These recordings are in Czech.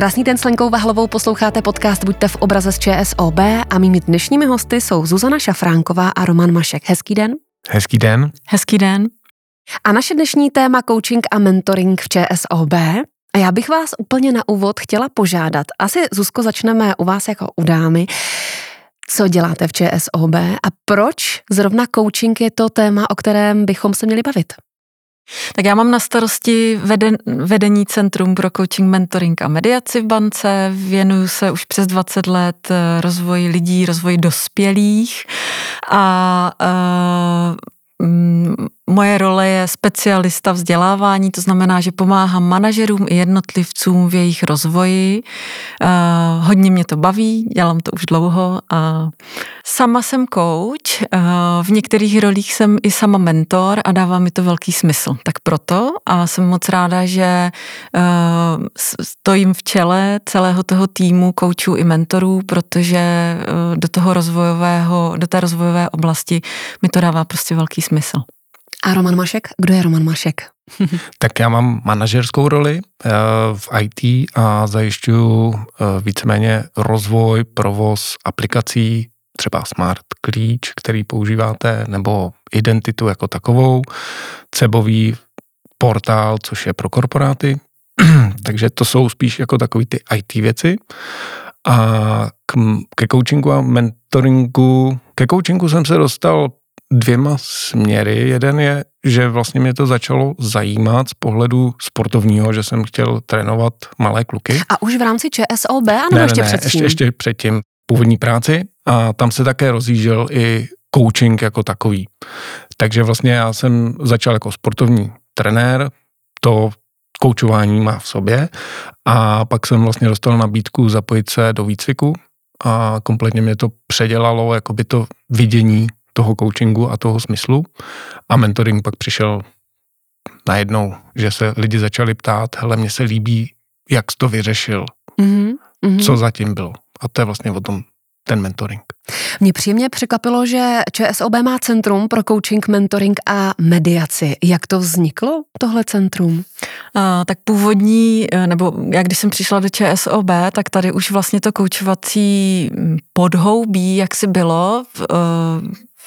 Krásný den s Lenkou Vahlovou posloucháte podcast Buďte v obraze z ČSOB a mými dnešními hosty jsou Zuzana Šafránková a Roman Mašek. Hezký den. Hezký den. Hezký den. A naše dnešní téma coaching a mentoring v ČSOB. A já bych vás úplně na úvod chtěla požádat. Asi, Zuzko, začneme u vás jako u dámy. Co děláte v ČSOB a proč zrovna coaching je to téma, o kterém bychom se měli bavit? Tak já mám na starosti veden, vedení Centrum pro coaching, mentoring a mediaci v bance. Věnuju se už přes 20 let eh, rozvoji lidí, rozvoji dospělých a uh, Moje role je specialista vzdělávání, to znamená, že pomáhám manažerům i jednotlivcům v jejich rozvoji. Uh, hodně mě to baví, dělám to už dlouho a sama jsem coach, uh, v některých rolích jsem i sama mentor a dává mi to velký smysl. Tak proto a jsem moc ráda, že uh, stojím v čele celého toho týmu coachů i mentorů, protože do toho rozvojového, do té rozvojové oblasti mi to dává prostě velký smysl. A Roman Mašek? Kdo je Roman Mašek? tak já mám manažerskou roli eh, v IT a zajišťuju eh, víceméně rozvoj, provoz aplikací, třeba Smart Klíč, který používáte, nebo identitu jako takovou, cebový portál, což je pro korporáty. Takže to jsou spíš jako takový ty IT věci. A k, ke coachingu a mentoringu, ke coachingu jsem se dostal dvěma směry. Jeden je, že vlastně mě to začalo zajímat z pohledu sportovního, že jsem chtěl trénovat malé kluky. A už v rámci ČSOB, anebo ne, ještě ne, předtím? Ještě, ještě předtím původní práci a tam se také rozjížděl i coaching jako takový. Takže vlastně já jsem začal jako sportovní trenér, to koučování má v sobě a pak jsem vlastně dostal nabídku zapojit se do výcviku a kompletně mě to předělalo, jako by to vidění toho coachingu a toho smyslu. A mentoring pak přišel najednou, že se lidi začali ptát, hele, mně se líbí, jak jsi to vyřešil, mm-hmm. co zatím bylo. A to je vlastně o tom ten mentoring. Mě příjemně překvapilo, že ČSOB má Centrum pro coaching, mentoring a mediaci. Jak to vzniklo, tohle centrum? A, tak původní, e, nebo jak když jsem přišla do ČSOB, tak tady už vlastně to koučovací podhoubí, jak si bylo, v, e,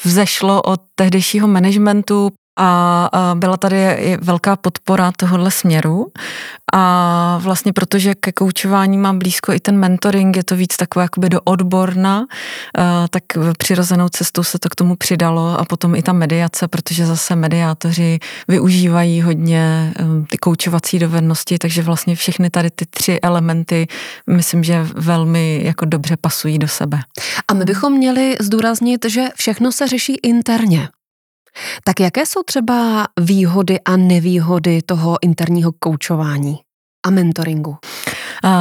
vzešlo od tehdejšího managementu a byla tady velká podpora tohohle směru a vlastně protože ke koučování mám blízko i ten mentoring, je to víc takové jakoby do odborna, tak přirozenou cestou se to k tomu přidalo a potom i ta mediace, protože zase mediátoři využívají hodně um, ty koučovací dovednosti, takže vlastně všechny tady ty tři elementy myslím, že velmi jako dobře pasují do sebe. A my bychom měli zdůraznit, že všechno se řeší interně. Tak jaké jsou třeba výhody a nevýhody toho interního koučování a mentoringu?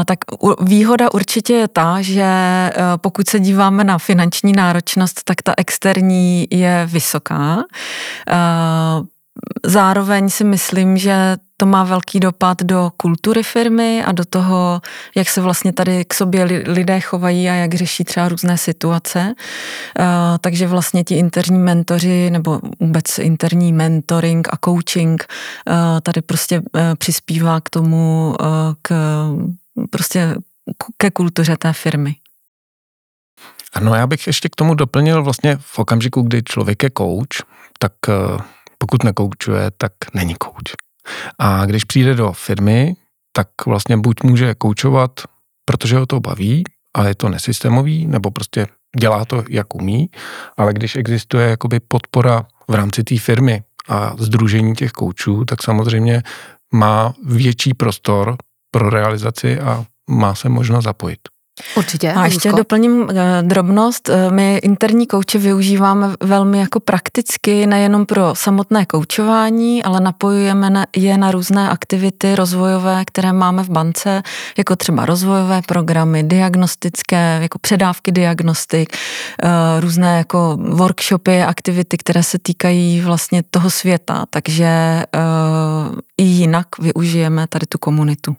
Tak výhoda určitě je ta, že e, pokud se díváme na finanční náročnost, tak ta externí je vysoká. E, zároveň si myslím, že to má velký dopad do kultury firmy a do toho, jak se vlastně tady k sobě lidé chovají a jak řeší třeba různé situace. Eh, takže vlastně ti interní mentoři nebo vůbec interní mentoring a coaching eh, tady prostě eh, přispívá k tomu, k prostě ke kultuře té firmy. Ano, já bych ještě k tomu doplnil vlastně v okamžiku, kdy člověk je coach, tak pokud nekoučuje, tak není coach. A když přijde do firmy, tak vlastně buď může koučovat, protože ho to baví, ale je to nesystémový, nebo prostě dělá to, jak umí, ale když existuje jakoby podpora v rámci té firmy a združení těch koučů, tak samozřejmě má větší prostor pro realizaci a má se možnost zapojit. Určitě. A ještě doplním eh, drobnost. Eh, my interní kouče využíváme velmi jako prakticky, nejenom pro samotné koučování, ale napojujeme je na různé aktivity rozvojové, které máme v bance, jako třeba rozvojové programy, diagnostické, jako předávky diagnostik, eh, různé jako workshopy, aktivity, které se týkají vlastně toho světa. Takže i jinak využijeme tady tu komunitu.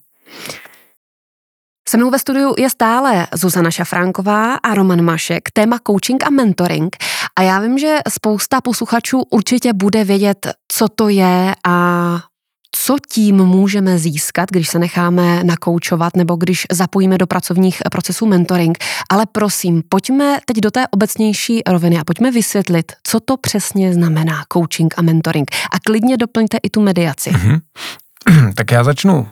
Se mnou ve studiu je stále Zuzana Šafránková a Roman Mašek, téma coaching a mentoring. A já vím, že spousta posluchačů určitě bude vědět, co to je a co tím můžeme získat, když se necháme nakoučovat nebo když zapojíme do pracovních procesů mentoring. Ale prosím, pojďme teď do té obecnější roviny a pojďme vysvětlit, co to přesně znamená coaching a mentoring. A klidně doplňte i tu mediaci. Mm-hmm. tak já začnu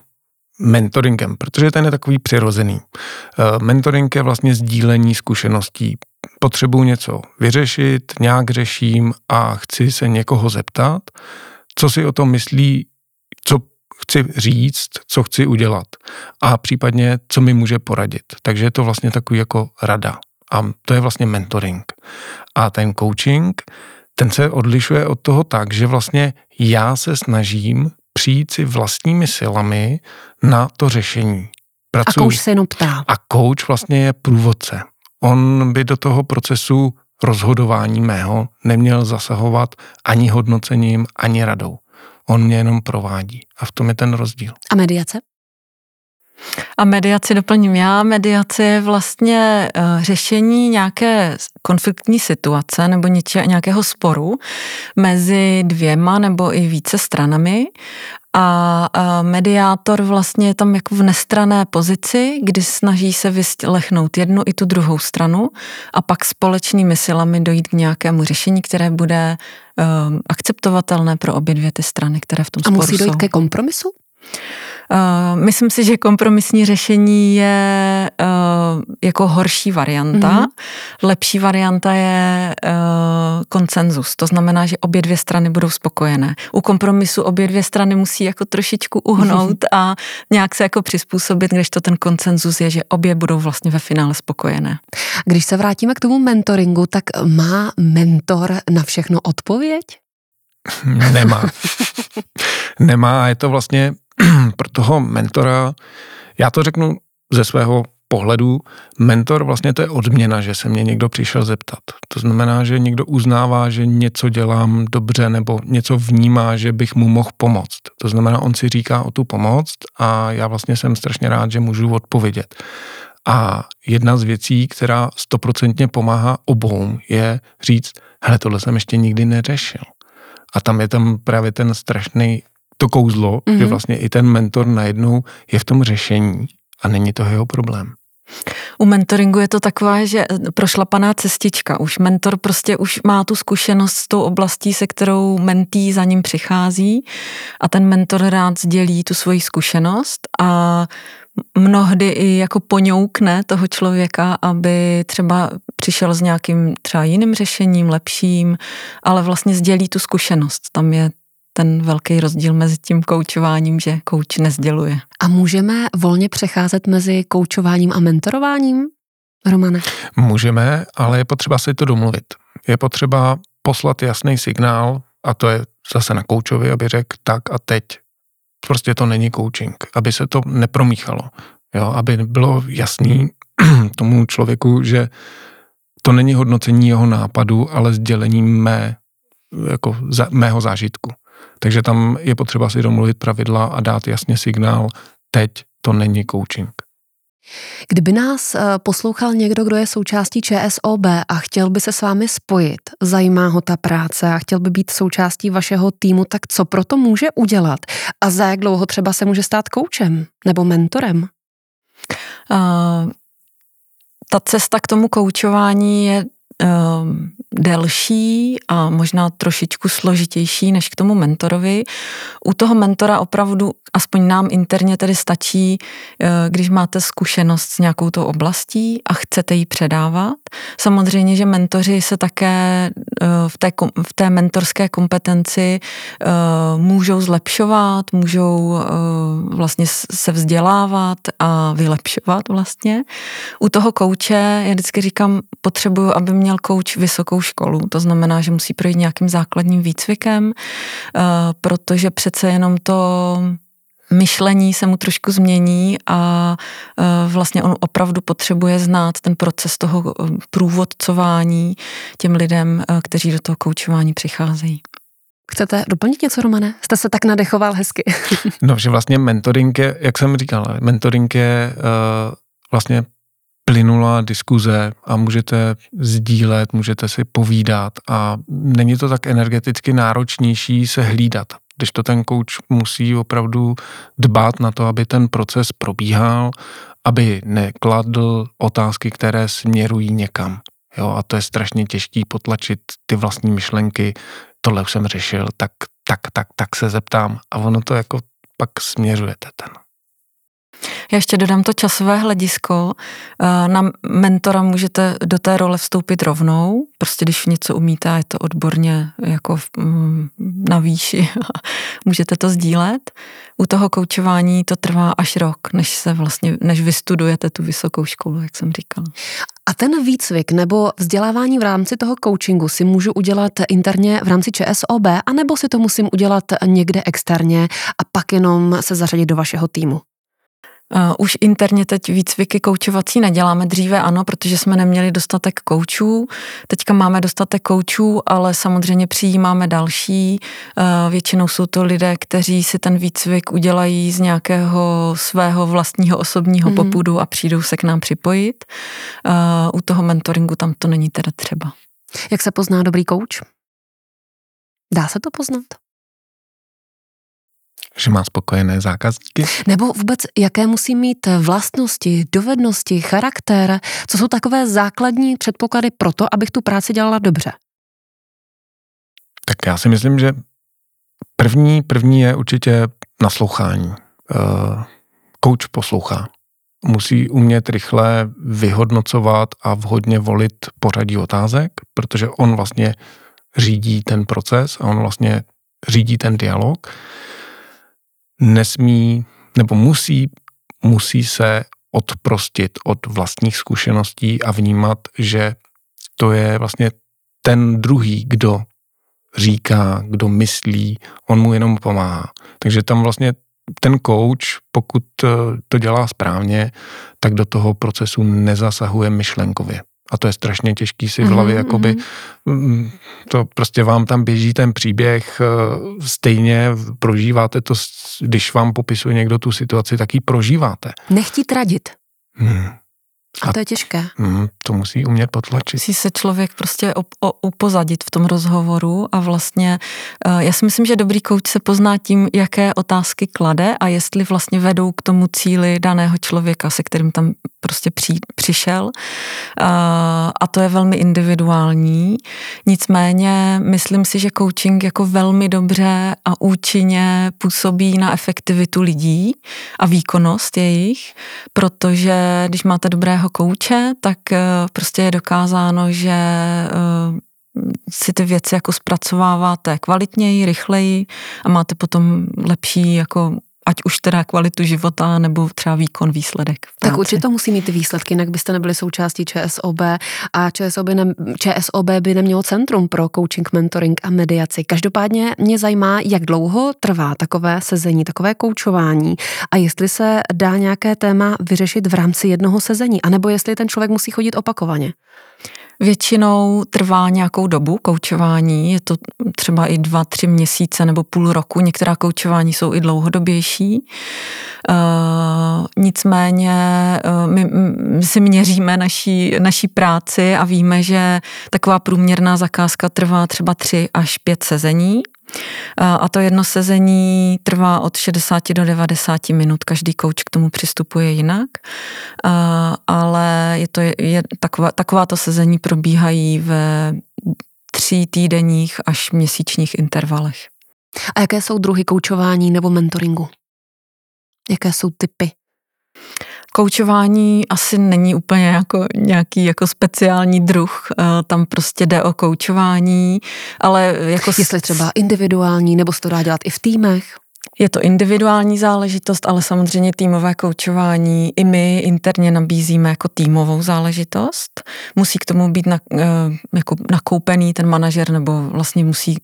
mentoringem, protože ten je takový přirozený. Eh, mentoring je vlastně sdílení zkušeností. Potřebuji něco vyřešit, nějak řeším a chci se někoho zeptat, co si o tom myslí, co chci říct, co chci udělat a případně, co mi může poradit. Takže je to vlastně takový jako rada. A to je vlastně mentoring. A ten coaching, ten se odlišuje od toho tak, že vlastně já se snažím přijít si vlastními silami na to řešení. Pracuji. A coach se jenom ptá. A coach vlastně je průvodce. On by do toho procesu rozhodování mého neměl zasahovat ani hodnocením, ani radou. On mě jenom provádí. A v tom je ten rozdíl. A mediace? A mediaci doplním já. Mediace je vlastně uh, řešení nějaké konfliktní situace nebo něče, nějakého sporu mezi dvěma nebo i více stranami a mediátor vlastně je tam jako v nestrané pozici, kdy snaží se vyslechnout jednu i tu druhou stranu a pak společnými silami dojít k nějakému řešení, které bude um, akceptovatelné pro obě dvě ty strany, které v tom sporu jsou. A musí dojít jsou. ke kompromisu? Uh, myslím si, že kompromisní řešení je uh, jako horší varianta. Mm-hmm. Lepší varianta je uh, konsenzus. To znamená, že obě dvě strany budou spokojené. U kompromisu obě dvě strany musí jako trošičku uhnout mm-hmm. a nějak se jako přizpůsobit, když to ten konsenzus je, že obě budou vlastně ve finále spokojené. Když se vrátíme k tomu mentoringu, tak má mentor na všechno odpověď? Nemá. Nemá a je to vlastně pro toho mentora, já to řeknu ze svého pohledu, mentor vlastně to je odměna, že se mě někdo přišel zeptat. To znamená, že někdo uznává, že něco dělám dobře nebo něco vnímá, že bych mu mohl pomoct. To znamená, on si říká o tu pomoc a já vlastně jsem strašně rád, že můžu odpovědět. A jedna z věcí, která stoprocentně pomáhá obou, je říct, hele, tohle jsem ještě nikdy neřešil. A tam je tam právě ten strašný to kouzlo, mm-hmm. že mhm. vlastně i ten mentor najednou je v tom řešení a není to jeho problém. U mentoringu je to taková, že prošlapaná cestička. Už mentor prostě už má tu zkušenost s tou oblastí, se kterou mentý za ním přichází a ten mentor rád sdělí tu svoji zkušenost a mnohdy i jako poňoukne toho člověka, aby třeba přišel s nějakým třeba jiným řešením, lepším, ale vlastně sdělí tu zkušenost. Tam je ten velký rozdíl mezi tím koučováním, že kouč nezděluje. A můžeme volně přecházet mezi koučováním a mentorováním, Romane? Můžeme, ale je potřeba si to domluvit. Je potřeba poslat jasný signál, a to je zase na koučovi, aby řekl tak a teď. Prostě to není coaching, aby se to nepromíchalo. Jo, aby bylo jasný tomu člověku, že to není hodnocení jeho nápadu, ale sdělení mé, jako za, mého zážitku. Takže tam je potřeba si domluvit pravidla a dát jasně signál, teď to není coaching. Kdyby nás eh, poslouchal někdo, kdo je součástí ČSOB a chtěl by se s vámi spojit, zajímá ho ta práce a chtěl by být součástí vašeho týmu, tak co proto může udělat? A za jak dlouho třeba se může stát koučem nebo mentorem? Uh, ta cesta k tomu koučování je uh, delší a možná trošičku složitější než k tomu mentorovi. U toho mentora opravdu, aspoň nám interně tedy stačí, eh, když máte zkušenost s nějakou tou oblastí a chcete ji předávat. Samozřejmě, že mentoři se také eh, v té, v té mentorské kompetenci eh, můžou zlepšovat, můžou vlastně se vzdělávat a vylepšovat vlastně. U toho kouče, já vždycky říkám, potřebuju, aby měl kouč vysokou školu, to znamená, že musí projít nějakým základním výcvikem, eh, protože přece jenom to myšlení se mu trošku změní a eh, vlastně on opravdu potřebuje znát ten proces toho eh, průvodcování těm lidem, kteří do toho koučování přicházejí. Chcete doplnit něco, Romane? Jste se tak nadechoval hezky. no, že vlastně mentoring je, jak jsem říkal, mentoring je uh, vlastně plynulá diskuze a můžete sdílet, můžete si povídat a není to tak energeticky náročnější se hlídat. Když to ten kouč musí opravdu dbát na to, aby ten proces probíhal, aby nekladl otázky, které směrují někam. Jo, a to je strašně těžký potlačit ty vlastní myšlenky, tohle už jsem řešil, tak, tak, tak, tak se zeptám a ono to jako pak směřujete ten. Já ještě dodám to časové hledisko. Eh, na mentora můžete do té role vstoupit rovnou, prostě když něco umíte je to odborně jako mm, na výši, můžete to sdílet. U toho koučování to trvá až rok, než se vlastně, než vystudujete tu vysokou školu, jak jsem říkala. A ten výcvik nebo vzdělávání v rámci toho coachingu si můžu udělat interně v rámci ČSOB, anebo si to musím udělat někde externě a pak jenom se zařadit do vašeho týmu? Uh, už interně teď výcviky koučovací neděláme. Dříve ano, protože jsme neměli dostatek koučů. Teďka máme dostatek koučů, ale samozřejmě přijímáme další. Uh, většinou jsou to lidé, kteří si ten výcvik udělají z nějakého svého vlastního osobního mm. popudu a přijdou se k nám připojit. Uh, u toho mentoringu tam to není teda třeba. Jak se pozná dobrý kouč? Dá se to poznat? Že má spokojené zákazníky? Nebo vůbec, jaké musí mít vlastnosti, dovednosti, charakter, co jsou takové základní předpoklady pro to, abych tu práci dělala dobře? Tak já si myslím, že první, první je určitě naslouchání. Kouč poslouchá. Musí umět rychle vyhodnocovat a vhodně volit pořadí otázek, protože on vlastně řídí ten proces a on vlastně řídí ten dialog nesmí nebo musí, musí se odprostit od vlastních zkušeností a vnímat, že to je vlastně ten druhý, kdo říká, kdo myslí, on mu jenom pomáhá. Takže tam vlastně ten coach, pokud to dělá správně, tak do toho procesu nezasahuje myšlenkově a to je strašně těžký si v hlavě, mm-hmm. jakoby mm, to prostě vám tam běží ten příběh, eh, stejně prožíváte to, když vám popisuje někdo tu situaci, tak ji prožíváte. Nechtít radit. Hmm. A to je těžké. Mm, to musí umět potlačit. Musí se člověk prostě op, o, upozadit v tom rozhovoru a vlastně uh, já si myslím, že dobrý kouč se pozná tím, jaké otázky klade a jestli vlastně vedou k tomu cíli daného člověka, se kterým tam prostě při, přišel. A to je velmi individuální. Nicméně myslím si, že coaching jako velmi dobře a účinně působí na efektivitu lidí a výkonnost jejich, protože když máte dobrého kouče, tak eh, prostě je dokázáno, že eh, si ty věci jako zpracováváte kvalitněji, rychleji a máte potom lepší jako ať už teda kvalitu života nebo třeba výkon, výsledek. Tak určitě to musí mít ty výsledky, jinak byste nebyli součástí ČSOB a ČSOB, ne, ČSOB by nemělo centrum pro coaching, mentoring a mediaci. Každopádně mě zajímá, jak dlouho trvá takové sezení, takové koučování a jestli se dá nějaké téma vyřešit v rámci jednoho sezení, anebo jestli ten člověk musí chodit opakovaně. Většinou trvá nějakou dobu koučování, je to třeba i dva, tři měsíce nebo půl roku. Některá koučování jsou i dlouhodobější. Uh, nicméně uh, my, my si měříme naší, naší práci a víme, že taková průměrná zakázka trvá třeba tři až pět sezení. A to jedno sezení trvá od 60 do 90 minut, každý kouč k tomu přistupuje jinak, ale je to je, taková, takováto sezení probíhají ve tří týdenních až měsíčních intervalech. A jaké jsou druhy koučování nebo mentoringu? Jaké jsou typy? Koučování asi není úplně jako nějaký jako speciální druh, eh, tam prostě jde o koučování, ale jako... Jestli třeba individuální, nebo se to dá dělat i v týmech? Je to individuální záležitost, ale samozřejmě týmové koučování i my interně nabízíme jako týmovou záležitost. Musí k tomu být na, eh, jako nakoupený ten manažer nebo vlastně musí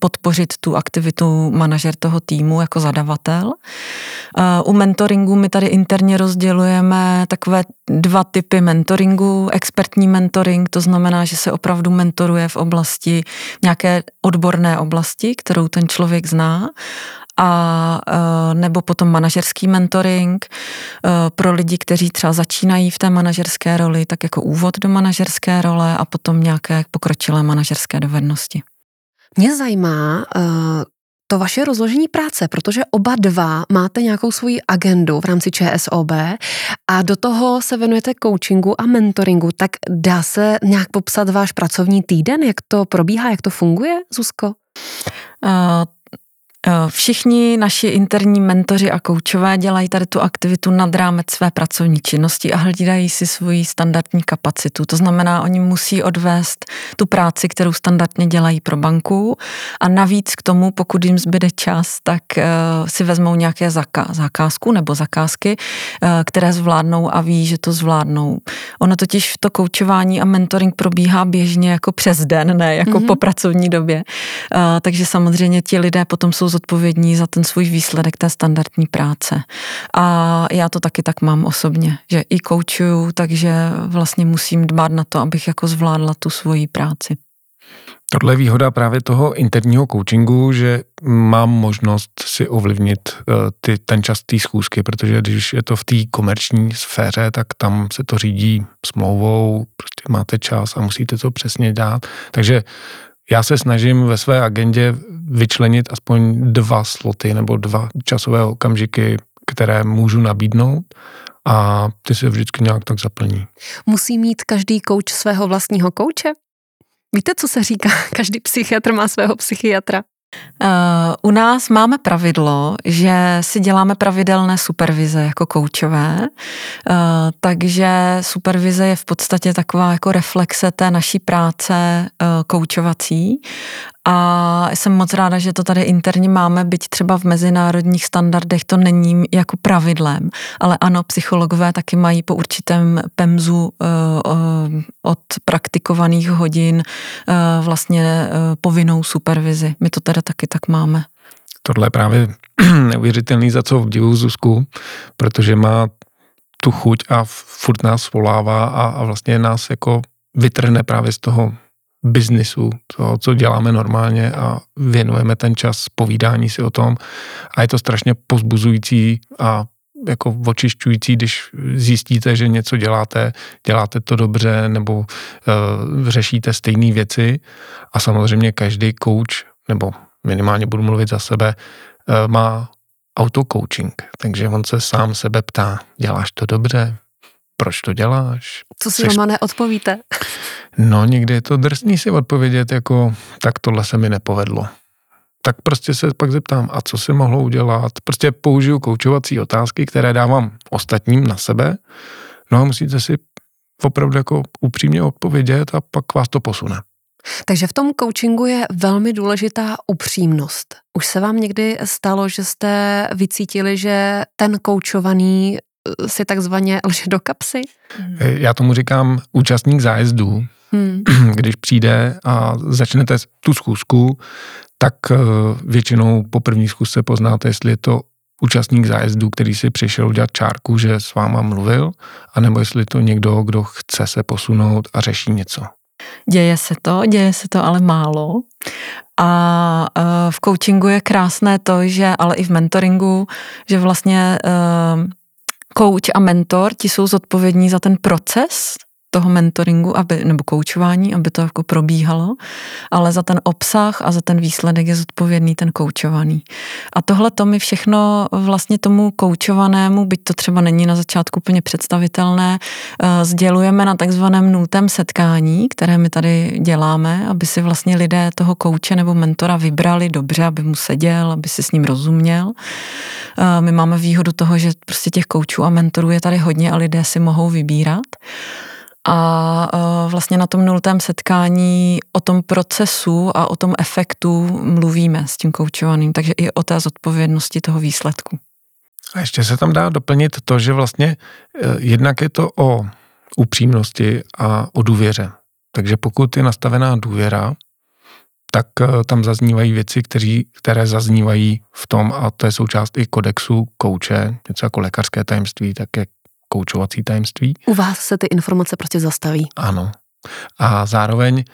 podpořit tu aktivitu manažer toho týmu jako zadavatel. U mentoringu my tady interně rozdělujeme takové dva typy mentoringu. Expertní mentoring, to znamená, že se opravdu mentoruje v oblasti nějaké odborné oblasti, kterou ten člověk zná a e, nebo potom manažerský mentoring e, pro lidi, kteří třeba začínají v té manažerské roli, tak jako úvod do manažerské role a potom nějaké pokročilé manažerské dovednosti. Mě zajímá, uh, to vaše rozložení práce, protože oba dva máte nějakou svoji agendu v rámci ČSOB a do toho se věnujete coachingu a mentoringu, tak dá se nějak popsat váš pracovní týden, jak to probíhá, jak to funguje, Zuzko? Uh, Eh, všichni naši interní mentoři a koučové dělají tady tu aktivitu nad rámec své pracovní činnosti a hlídají si svoji standardní kapacitu. To znamená, oni musí odvést tu práci, kterou standardně dělají pro banku a navíc k tomu, pokud jim zbyde čas, tak uh, si vezmou nějaké zakázku nebo zakázky, uh, které zvládnou a ví, že to zvládnou. Ono totiž to koučování a mentoring probíhá běžně jako přes den, ne jako mm-hmm. po pracovní době. Takže samozřejmě ti lidé potom jsou zodpovědní za ten svůj výsledek té standardní práce. A já to taky tak mám osobně, že i koučuju, takže vlastně musím dbát na to, abych jako zvládla tu svoji práci. Tohle je výhoda právě toho interního coachingu, že mám možnost si ovlivnit uh, ty, ten čas té schůzky, protože když je to v té komerční sféře, tak tam se to řídí smlouvou, prostě máte čas a musíte to přesně dát. Takže já se snažím ve své agendě vyčlenit aspoň dva sloty nebo dva časové okamžiky, které můžu nabídnout a ty se vždycky nějak tak zaplní. Musí mít každý kouč svého vlastního kouče? Víte, co se říká? Každý psychiatr má svého psychiatra. Uh, u nás máme pravidlo, že si děláme pravidelné supervize jako koučové, uh, takže supervize je v podstatě taková jako reflexe té naší práce uh, koučovací a jsem moc ráda, že to tady interně máme, byť třeba v mezinárodních standardech to není jako pravidlem, ale ano, psychologové taky mají po určitém pemzu uh, uh, od praktikovaných hodin uh, vlastně povinnou supervizi. My to teda taky tak máme. Tohle je právě neuvěřitelný, za co vdivu Zuzku, protože má tu chuť a furt nás volává a, a vlastně nás jako vytrhne právě z toho biznisu, toho, co děláme normálně a věnujeme ten čas povídání si o tom. A je to strašně pozbuzující a jako očišťující, když zjistíte, že něco děláte, děláte to dobře nebo uh, řešíte stejné věci. A samozřejmě každý coach, nebo minimálně budu mluvit za sebe, uh, má auto-coaching, takže on se sám sebe ptá, děláš to dobře, proč to děláš? Co si doma neodpovíte? No, někdy je to drsný si odpovědět jako, tak tohle se mi nepovedlo. Tak prostě se pak zeptám, a co si mohlo udělat? Prostě použiju koučovací otázky, které dávám ostatním na sebe. No a musíte si opravdu jako upřímně odpovědět a pak vás to posune. Takže v tom coachingu je velmi důležitá upřímnost. Už se vám někdy stalo, že jste vycítili, že ten koučovaný si takzvaně lže do kapsy? Já tomu říkám účastník zájezdů. Hmm. Když přijde a začnete tu schůzku, tak eh, většinou po první schůzce poznáte, jestli je to účastník zájezdu, který si přišel udělat čárku, že s váma mluvil, anebo jestli je to někdo, kdo chce se posunout a řeší něco. Děje se to, děje se to ale málo. A uh, v coachingu je krásné to, že ale i v mentoringu, že vlastně coach a mentor, ti jsou zodpovědní za ten proces toho mentoringu, aby, nebo koučování, aby to jako probíhalo, ale za ten obsah a za ten výsledek je zodpovědný ten koučovaný. A tohle to mi všechno vlastně tomu koučovanému, byť to třeba není na začátku úplně představitelné, eh, sdělujeme na takzvaném nultém setkání, které my tady děláme, aby si vlastně lidé toho kouče nebo mentora vybrali dobře, aby mu seděl, aby si s ním rozuměl. Eh, my máme výhodu toho, že prostě těch koučů a mentorů je tady hodně a lidé si mohou vybírat. A e, vlastně na tom nultém setkání o tom procesu a o tom efektu mluvíme s tím koučovaným, takže i o té zodpovědnosti toho výsledku. A ještě se tam dá doplnit to, že vlastně e, jednak je to o upřímnosti a o důvěře. Takže pokud je nastavená důvěra, tak e, tam zaznívají věci, kteří, které zaznívají v tom, a to je součást i kodexu kouče, něco jako lékařské tajemství, tak jak koučovací tajemství. U vás se ty informace prostě zastaví. Ano. A zároveň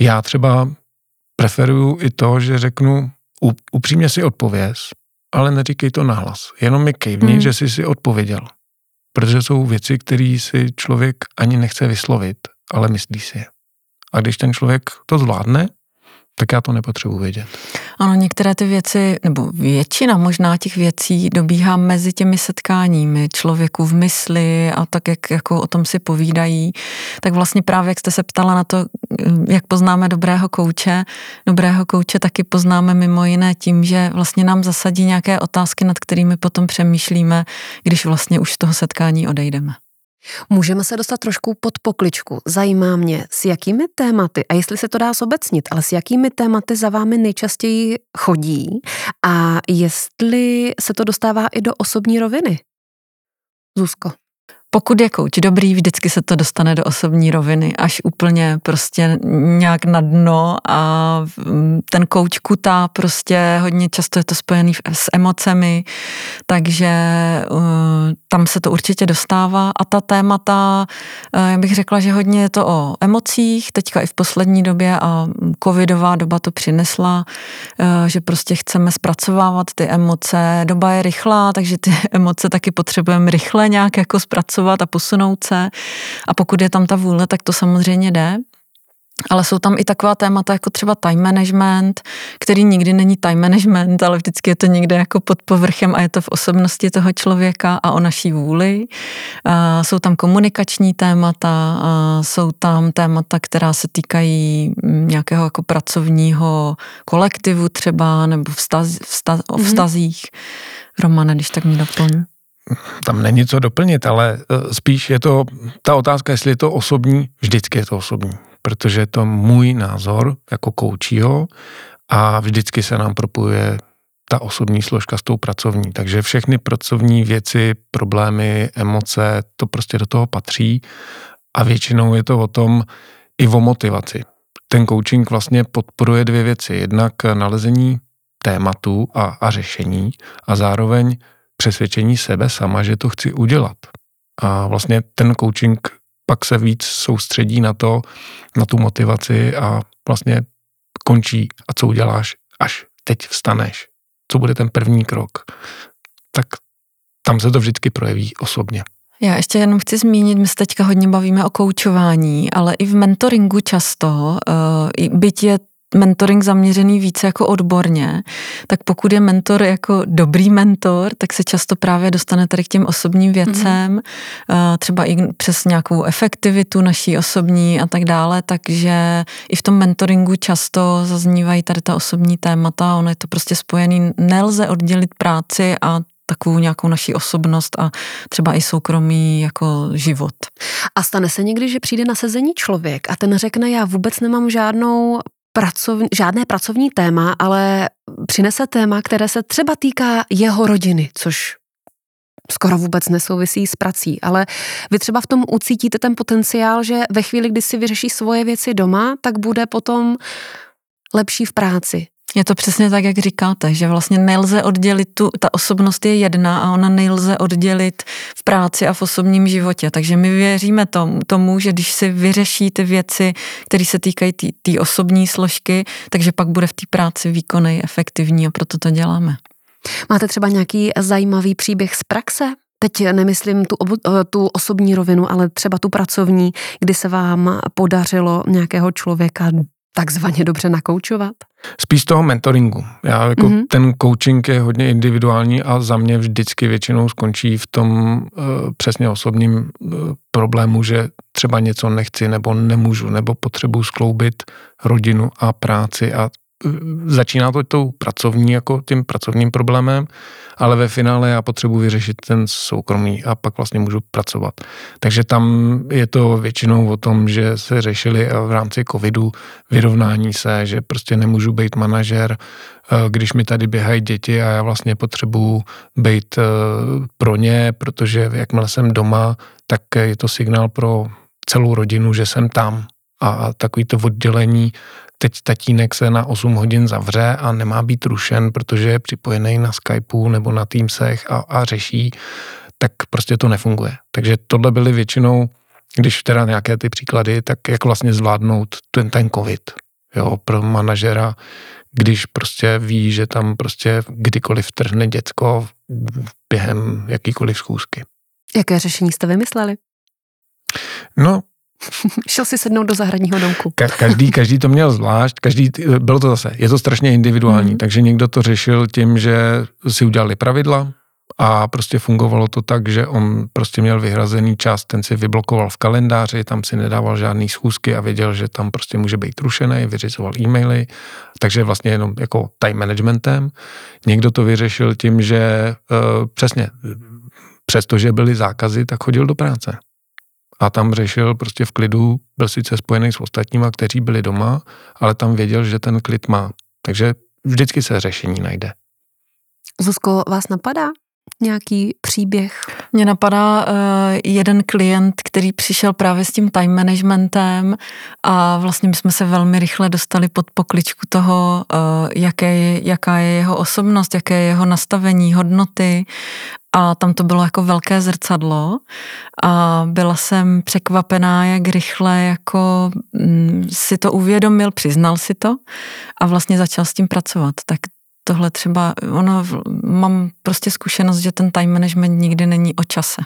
já třeba preferuju i to, že řeknu, upřímně si odpověz, ale neříkej to nahlas. Jenom mi kejvni, hmm. že jsi si odpověděl. Protože jsou věci, které si člověk ani nechce vyslovit, ale myslí si je. A když ten člověk to zvládne, tak já to nepotřebuji vědět. Ano, některé ty věci, nebo většina možná těch věcí dobíhá mezi těmi setkáními člověku v mysli a tak, jak jako o tom si povídají. Tak vlastně právě, jak jste se ptala na to, jak poznáme dobrého kouče, dobrého kouče taky poznáme mimo jiné tím, že vlastně nám zasadí nějaké otázky, nad kterými potom přemýšlíme, když vlastně už z toho setkání odejdeme. Můžeme se dostat trošku pod pokličku. Zajímá mě, s jakými tématy, a jestli se to dá zobecnit, ale s jakými tématy za vámi nejčastěji chodí a jestli se to dostává i do osobní roviny. Zuzko. Pokud je kouč dobrý, vždycky se to dostane do osobní roviny, až úplně prostě nějak na dno a mm, ten kouč kutá prostě hodně často je to spojený s emocemi, takže uh, tam se to určitě dostává. A ta témata, uh, já bych řekla, že hodně je to o emocích, teďka i v poslední době a covidová doba to přinesla, uh, že prostě chceme zpracovávat ty emoce, doba je rychlá, takže ty emoce taky potřebujeme rychle nějak jako zpracovat pracovat a posunout se. A pokud je tam ta vůle, tak to samozřejmě jde. Ale jsou tam i taková témata jako třeba time management, který nikdy není time management, ale vždycky je to někde jako pod povrchem a je to v osobnosti toho člověka a o naší vůli. Jsou tam komunikační témata, jsou tam témata, která se týkají nějakého jako pracovního kolektivu třeba, nebo vztaz, vztaz, o mhm. vztazích. Mm-hmm. Romane, když tak mi doplň tam není co doplnit, ale eh, spíš je to ta otázka, jestli je to osobní, vždycky je to osobní, protože je to můj názor jako koučího a vždycky se nám propuje ta osobní složka s tou pracovní. Takže všechny pracovní věci, problémy, emoce, to prostě do toho patří a většinou je to o tom i o motivaci. Ten coaching vlastně podporuje dvě věci. Jednak nalezení tématu a, a řešení a zároveň přesvědčení sebe sama, že to chci udělat. A vlastně ten coaching pak se víc soustředí na to, na tu motivaci a vlastně končí a co uděláš, až teď vstaneš. Co bude ten první krok? Tak tam se to vždycky projeví osobně. Já ještě jenom chci zmínit, my se teďka hodně bavíme o koučování, ale i v mentoringu často, uh, byť je mentoring zaměřený více jako odborně, tak pokud je mentor jako dobrý mentor, tak se často právě dostane tady k těm osobním mhm. věcem, mm-hmm. třeba i přes nějakou efektivitu naší osobní a tak dále, takže i v tom mentoringu často zaznívají tady ta osobní témata, ono je to prostě spojený, nelze oddělit práci a takovou nějakou naší osobnost a třeba i soukromý jako život. A stane se někdy, že přijde na sezení člověk a ten řekne, já vůbec nemám žádnou pracovní, žádné pracovní téma, ale přinese téma, které se třeba týká jeho rodiny, což skoro vůbec nesouvisí s prací, ale vy třeba v tom ucítíte ten potenciál, že ve chvíli, kdy si vyřeší svoje věci doma, tak bude potom lepší v práci. Je to přesně tak, jak říkáte, že vlastně nelze oddělit tu, ta osobnost je jedna a ona nelze oddělit v práci a v osobním životě. Takže my věříme tomu, tomu že když si vyřeší ty věci, které se týkají té osobní složky, takže pak bude v té práci výkonný, efektivní a proto to děláme. Máte třeba nějaký zajímavý příběh z praxe? Teď nemyslím tu, tu osobní rovinu, ale třeba tu pracovní, kdy se vám podařilo nějakého člověka takzvaně dobře nakoučovat? Spíš z toho mentoringu. Já jako mm-hmm. ten coaching je hodně individuální a za mě vždycky většinou skončí v tom uh, přesně osobním uh, problému, že třeba něco nechci nebo nemůžu, nebo potřebuji skloubit rodinu a práci a začíná to tou pracovní, jako tím pracovním problémem, ale ve finále já potřebuji vyřešit ten soukromý a pak vlastně můžu pracovat. Takže tam je to většinou o tom, že se řešili v rámci covidu vyrovnání se, že prostě nemůžu být manažer, eh, když mi tady běhají děti a já vlastně potřebuji být eh, pro ně, protože jakmile jsem doma, tak je to signál pro celou rodinu, že jsem tam a takový to oddělení teď tatínek se na 8 hodin zavře a nemá být rušen, protože je připojený na Skypeu nebo na Teamsech a, a řeší, tak prostě to nefunguje. Takže tohle byly většinou, když teda nějaké ty příklady, tak jak vlastně zvládnout ten, ten covid. Jo, pro manažera, když prostě ví, že tam prostě kdykoliv trhne děcko během jakýkoliv schůzky. Jaké řešení jste vymysleli? No, Šel si sednout do zahradního domku. Ka- každý, každý to měl zvlášť, každý, bylo to zase, je to strašně individuální, mm. takže někdo to řešil tím, že si udělali pravidla, a prostě fungovalo to tak, že on prostě měl vyhrazený čas, ten si vyblokoval v kalendáři, tam si nedával žádný schůzky a věděl, že tam prostě může být rušený, vyřizoval e-maily, takže vlastně jenom jako time managementem. Někdo to vyřešil tím, že uh, přesně, přestože byly zákazy, tak chodil do práce. A tam řešil prostě v klidu, byl sice spojený s ostatníma, kteří byli doma, ale tam věděl, že ten klid má. Takže vždycky se řešení najde. Zuzko, vás napadá nějaký příběh? Mně napadá uh, jeden klient, který přišel právě s tím time managementem a vlastně my jsme se velmi rychle dostali pod pokličku toho, uh, jaké je, jaká je jeho osobnost, jaké je jeho nastavení, hodnoty a tam to bylo jako velké zrcadlo a byla jsem překvapená, jak rychle jako mm, si to uvědomil, přiznal si to a vlastně začal s tím pracovat. Tak tohle třeba, ono, mám prostě zkušenost, že ten time management nikdy není o čase.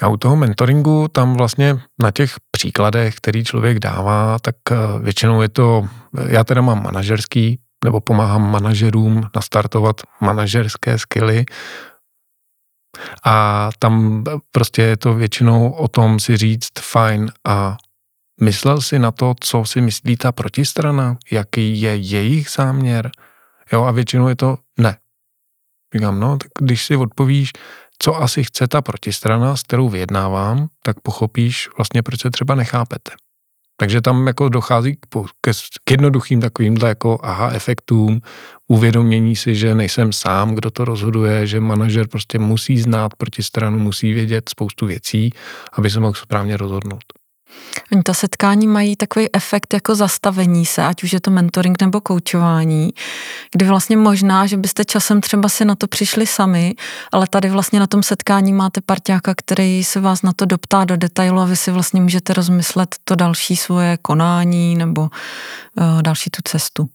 A u toho mentoringu tam vlastně na těch příkladech, který člověk dává, tak eh, většinou je to, já teda mám manažerský, nebo pomáhám manažerům nastartovat manažerské skily, a tam prostě je to většinou o tom si říct fajn a myslel si na to, co si myslí ta protistrana, jaký je jejich záměr, Jo, a většinou je to ne. Říkám, no, tak když si odpovíš, co asi chce ta protistrana, s kterou vyjednávám, tak pochopíš vlastně, proč se třeba nechápete. Takže tam jako dochází k, k, k jednoduchým takovýmhle jako aha efektům, uvědomění si, že nejsem sám, kdo to rozhoduje, že manažer prostě musí znát protistranu, musí vědět spoustu věcí, aby se mohl správně rozhodnout. Oni ta setkání mají takový efekt jako zastavení se, ať už je to mentoring nebo koučování, kdy vlastně možná, že byste časem třeba si na to přišli sami, ale tady vlastně na tom setkání máte parťáka, který se vás na to doptá do detailu a vy si vlastně můžete rozmyslet to další svoje konání nebo uh, další tu cestu.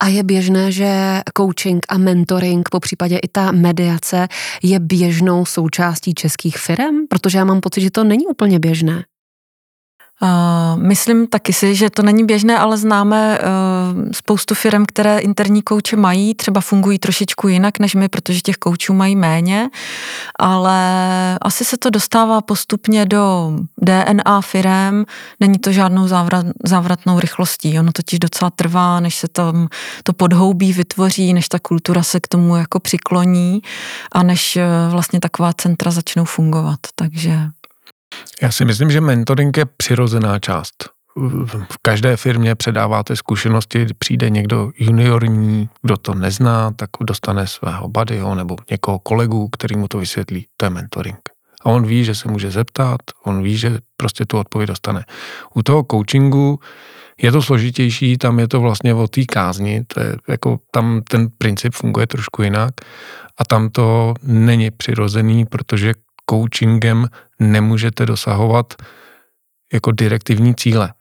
A je běžné, že coaching a mentoring, po případě i ta mediace, je běžnou součástí českých firm? Protože já mám pocit, že to není úplně běžné. Uh, myslím taky si, že to není běžné, ale známe uh, spoustu firm, které interní kouče mají, třeba fungují trošičku jinak než my, protože těch koučů mají méně, ale asi se to dostává postupně do DNA firm, není to žádnou závrat, závratnou rychlostí, ono totiž docela trvá, než se tam to podhoubí vytvoří, než ta kultura se k tomu jako přikloní a než uh, vlastně taková centra začnou fungovat, takže já si myslím, že mentoring je přirozená část. V každé firmě předáváte zkušenosti, přijde někdo juniorní, kdo to nezná, tak dostane svého buddyho nebo někoho kolegu, který mu to vysvětlí. To je mentoring. A on ví, že se může zeptat, on ví, že prostě tu odpověď dostane. U toho coachingu je to složitější, tam je to vlastně o té kázni, to je jako tam ten princip funguje trošku jinak a tam to není přirozený, protože coachingem nemůžete dosahovat jako direktivní cíle.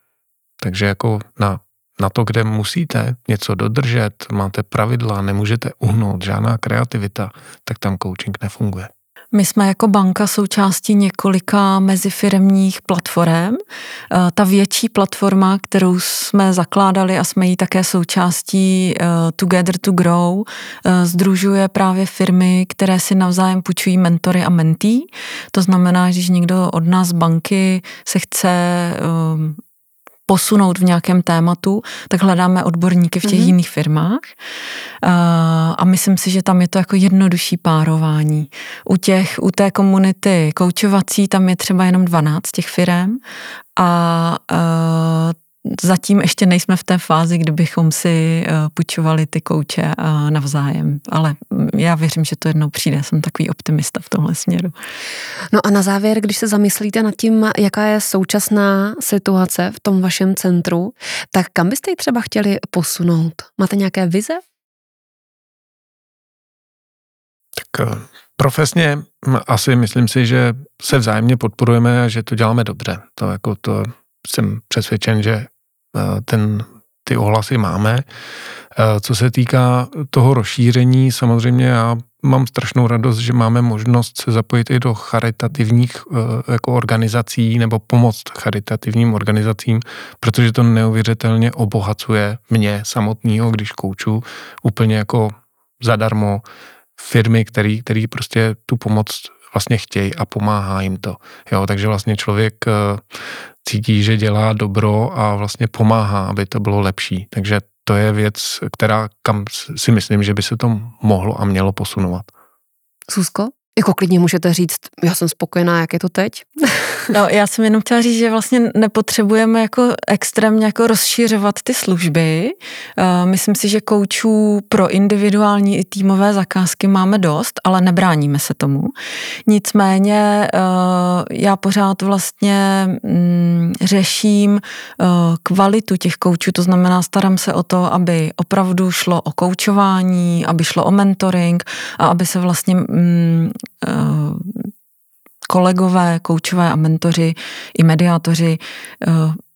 Takže jako na, na to, kde musíte něco dodržet, máte pravidla, nemůžete uhnout, žádná kreativita, tak tam coaching nefunguje. My jsme jako banka součástí několika mezifiremních platform. Eh, ta větší platforma, kterou jsme zakládali a jsme jí také součástí eh, Together to Grow, eh, združuje právě firmy, které si navzájem půjčují mentory a mentí. To znamená, že když někdo od nás banky se chce posunout v nějakém tématu, tak hledáme odborníky v těch mm-hmm. jiných firmách. A myslím si, že tam je to jako jednodušší párování. U, těch, u té komunity koučovací tam je třeba jenom 12 těch firm a zatím ještě nejsme v té fázi, kdybychom si eh, půjčovali ty kouče eh, navzájem, ale já věřím, že to jednou přijde, jsem takový optimista v tomhle směru. No a na závěr, když se zamyslíte nad tím, jaká je současná situace v tom vašem centru, tak kam byste ji třeba chtěli posunout? Máte nějaké vize? Tak eh, profesně asi myslím si, že se vzájemně podporujeme a že to děláme dobře. To jako to jsem přesvědčen, že ten, ty ohlasy máme. Eh, co se týká toho rozšíření, samozřejmě já mám strašnou radost, že máme možnost se zapojit i do charitativních eh, jako organizací nebo pomoct charitativním organizacím, protože to neuvěřitelně obohacuje mě samotného, když kouču úplně jako zadarmo firmy, který, který prostě tu pomoc vlastně chtějí a pomáhá jim to. Jo, takže vlastně člověk eh, cítí, že dělá dobro a vlastně pomáhá, aby to bylo lepší. Takže to je věc, která kam si myslím, že by se to mohlo a mělo posunovat. Susko? Jako klidně můžete říct, já jsem spokojená, jak je to teď. No, já jsem jenom chtěla říct, že vlastně nepotřebujeme jako extrémně jako rozšiřovat ty služby. Uh, myslím si, že koučů pro individuální i týmové zakázky máme dost, ale nebráníme se tomu. Nicméně uh, já pořád vlastně mm, řeším uh, kvalitu těch koučů, to znamená starám se o to, aby opravdu šlo o koučování, aby šlo o mentoring a aby se vlastně mm, kolegové, koučové a mentoři i mediátoři eh,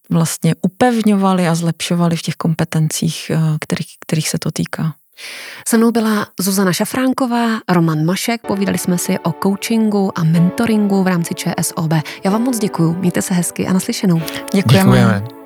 vlastně upevňovali a zlepšovali v těch kompetencích, eh, kterých, kterých se to týká. Se mnou byla Zuzana Šafránková, Roman Mašek, povídali jsme si o coachingu a mentoringu v rámci ČSOB. Já vám moc děkuji, mějte se hezky a naslyšenou. Děkujeme. Děkujeme.